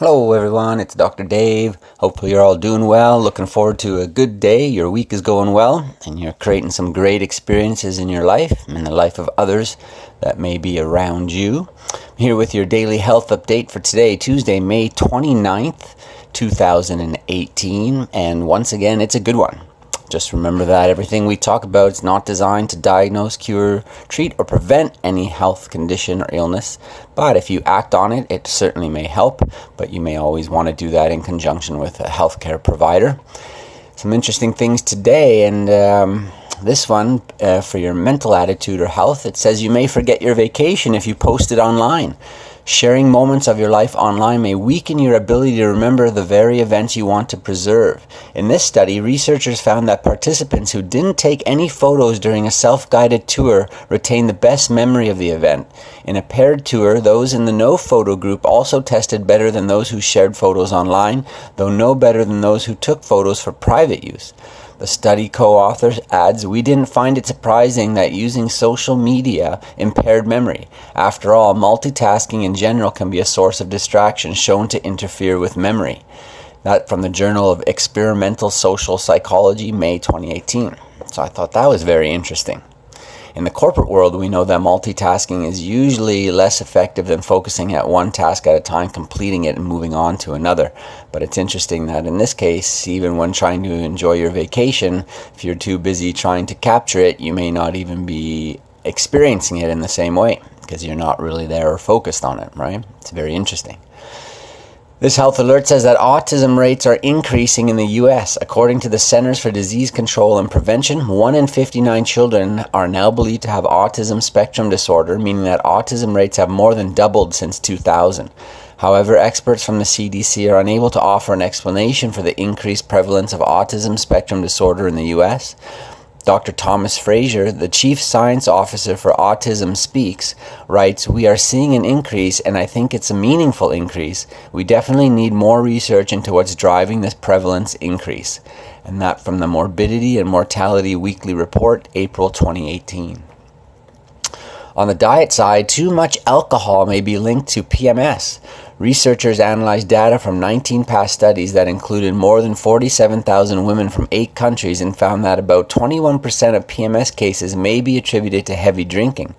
Hello, everyone. It's Dr. Dave. Hopefully, you're all doing well. Looking forward to a good day. Your week is going well, and you're creating some great experiences in your life and in the life of others that may be around you. I'm here with your daily health update for today, Tuesday, May 29th, 2018. And once again, it's a good one. Just remember that everything we talk about is not designed to diagnose, cure, treat, or prevent any health condition or illness. But if you act on it, it certainly may help. But you may always want to do that in conjunction with a healthcare provider. Some interesting things today, and um, this one uh, for your mental attitude or health. It says you may forget your vacation if you post it online. Sharing moments of your life online may weaken your ability to remember the very events you want to preserve. In this study, researchers found that participants who didn't take any photos during a self guided tour retained the best memory of the event. In a paired tour, those in the no photo group also tested better than those who shared photos online, though no better than those who took photos for private use. The study co author adds We didn't find it surprising that using social media impaired memory. After all, multitasking in general can be a source of distraction shown to interfere with memory. That from the Journal of Experimental Social Psychology, May 2018. So I thought that was very interesting. In the corporate world, we know that multitasking is usually less effective than focusing at one task at a time, completing it, and moving on to another. But it's interesting that in this case, even when trying to enjoy your vacation, if you're too busy trying to capture it, you may not even be experiencing it in the same way because you're not really there or focused on it, right? It's very interesting. This health alert says that autism rates are increasing in the US. According to the Centers for Disease Control and Prevention, 1 in 59 children are now believed to have autism spectrum disorder, meaning that autism rates have more than doubled since 2000. However, experts from the CDC are unable to offer an explanation for the increased prevalence of autism spectrum disorder in the US. Dr. Thomas Frazier, the Chief Science Officer for Autism Speaks, writes We are seeing an increase, and I think it's a meaningful increase. We definitely need more research into what's driving this prevalence increase. And that from the Morbidity and Mortality Weekly Report, April 2018. On the diet side, too much alcohol may be linked to PMS. Researchers analyzed data from 19 past studies that included more than 47,000 women from eight countries and found that about 21% of PMS cases may be attributed to heavy drinking.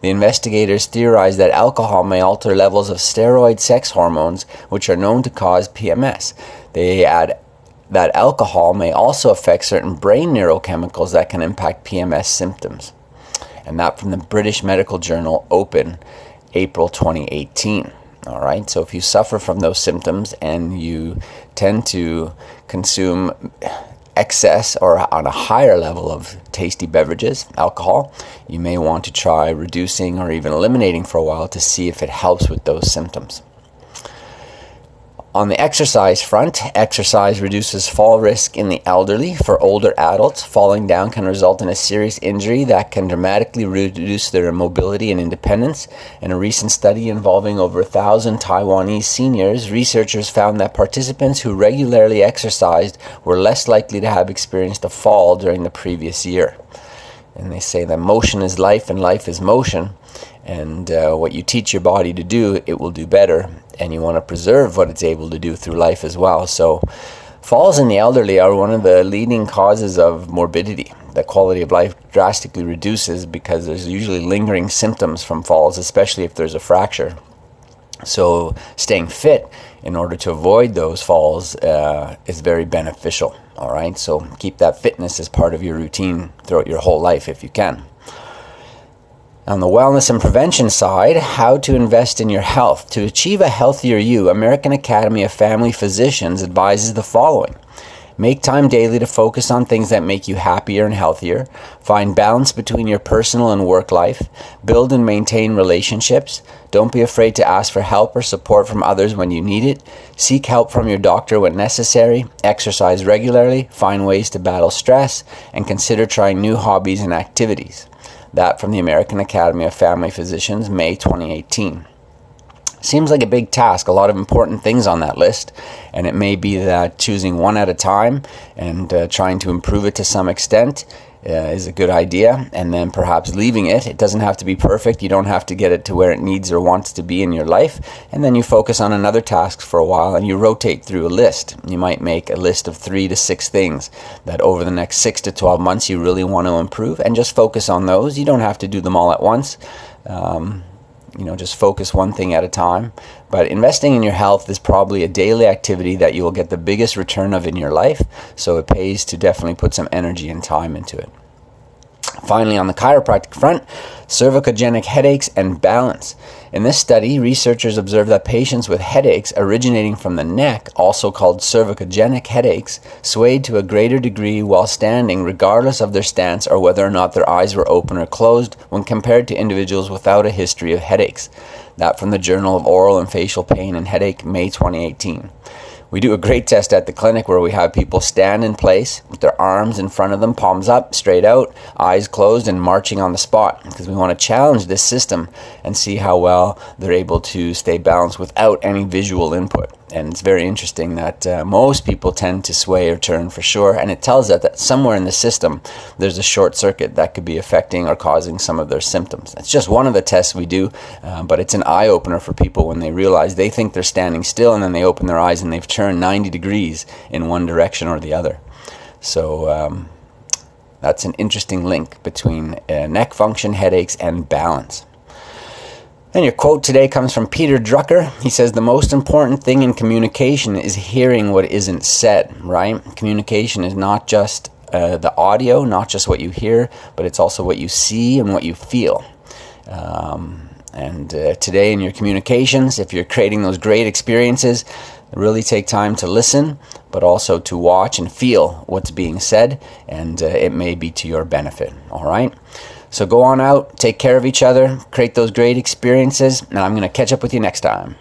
The investigators theorized that alcohol may alter levels of steroid sex hormones, which are known to cause PMS. They add that alcohol may also affect certain brain neurochemicals that can impact PMS symptoms. And that from the British Medical Journal Open, April 2018. All right, so if you suffer from those symptoms and you tend to consume excess or on a higher level of tasty beverages, alcohol, you may want to try reducing or even eliminating for a while to see if it helps with those symptoms. On the exercise front, exercise reduces fall risk in the elderly. For older adults, falling down can result in a serious injury that can dramatically reduce their mobility and independence. In a recent study involving over a thousand Taiwanese seniors, researchers found that participants who regularly exercised were less likely to have experienced a fall during the previous year. And they say that motion is life and life is motion. And uh, what you teach your body to do, it will do better. And you want to preserve what it's able to do through life as well. So, falls in the elderly are one of the leading causes of morbidity. The quality of life drastically reduces because there's usually lingering symptoms from falls, especially if there's a fracture. So, staying fit in order to avoid those falls uh, is very beneficial. All right, so keep that fitness as part of your routine throughout your whole life if you can. On the wellness and prevention side, how to invest in your health. To achieve a healthier you, American Academy of Family Physicians advises the following Make time daily to focus on things that make you happier and healthier. Find balance between your personal and work life. Build and maintain relationships. Don't be afraid to ask for help or support from others when you need it. Seek help from your doctor when necessary. Exercise regularly. Find ways to battle stress. And consider trying new hobbies and activities. That from the American Academy of Family Physicians, May 2018. Seems like a big task, a lot of important things on that list, and it may be that choosing one at a time and uh, trying to improve it to some extent uh, is a good idea, and then perhaps leaving it. It doesn't have to be perfect. You don't have to get it to where it needs or wants to be in your life. And then you focus on another task for a while and you rotate through a list. You might make a list of three to six things that over the next six to 12 months you really want to improve and just focus on those. You don't have to do them all at once. Um, you know, just focus one thing at a time. But investing in your health is probably a daily activity that you will get the biggest return of in your life. So it pays to definitely put some energy and time into it. Finally, on the chiropractic front, cervicogenic headaches and balance. In this study, researchers observed that patients with headaches originating from the neck, also called cervicogenic headaches, swayed to a greater degree while standing, regardless of their stance or whether or not their eyes were open or closed, when compared to individuals without a history of headaches. That from the Journal of Oral and Facial Pain and Headache, May 2018. We do a great test at the clinic where we have people stand in place with their arms in front of them, palms up, straight out, eyes closed, and marching on the spot because we want to challenge this system and see how well they're able to stay balanced without any visual input. And it's very interesting that uh, most people tend to sway or turn for sure, and it tells us that somewhere in the system there's a short circuit that could be affecting or causing some of their symptoms. It's just one of the tests we do, uh, but it's an eye opener for people when they realize they think they're standing still and then they open their eyes and they've turned 90 degrees in one direction or the other. So, um, that's an interesting link between uh, neck function, headaches, and balance. And your quote today comes from Peter Drucker. He says, The most important thing in communication is hearing what isn't said, right? Communication is not just uh, the audio, not just what you hear, but it's also what you see and what you feel. Um, and uh, today, in your communications, if you're creating those great experiences, really take time to listen, but also to watch and feel what's being said, and uh, it may be to your benefit. All right? So go on out, take care of each other, create those great experiences, and I'm going to catch up with you next time.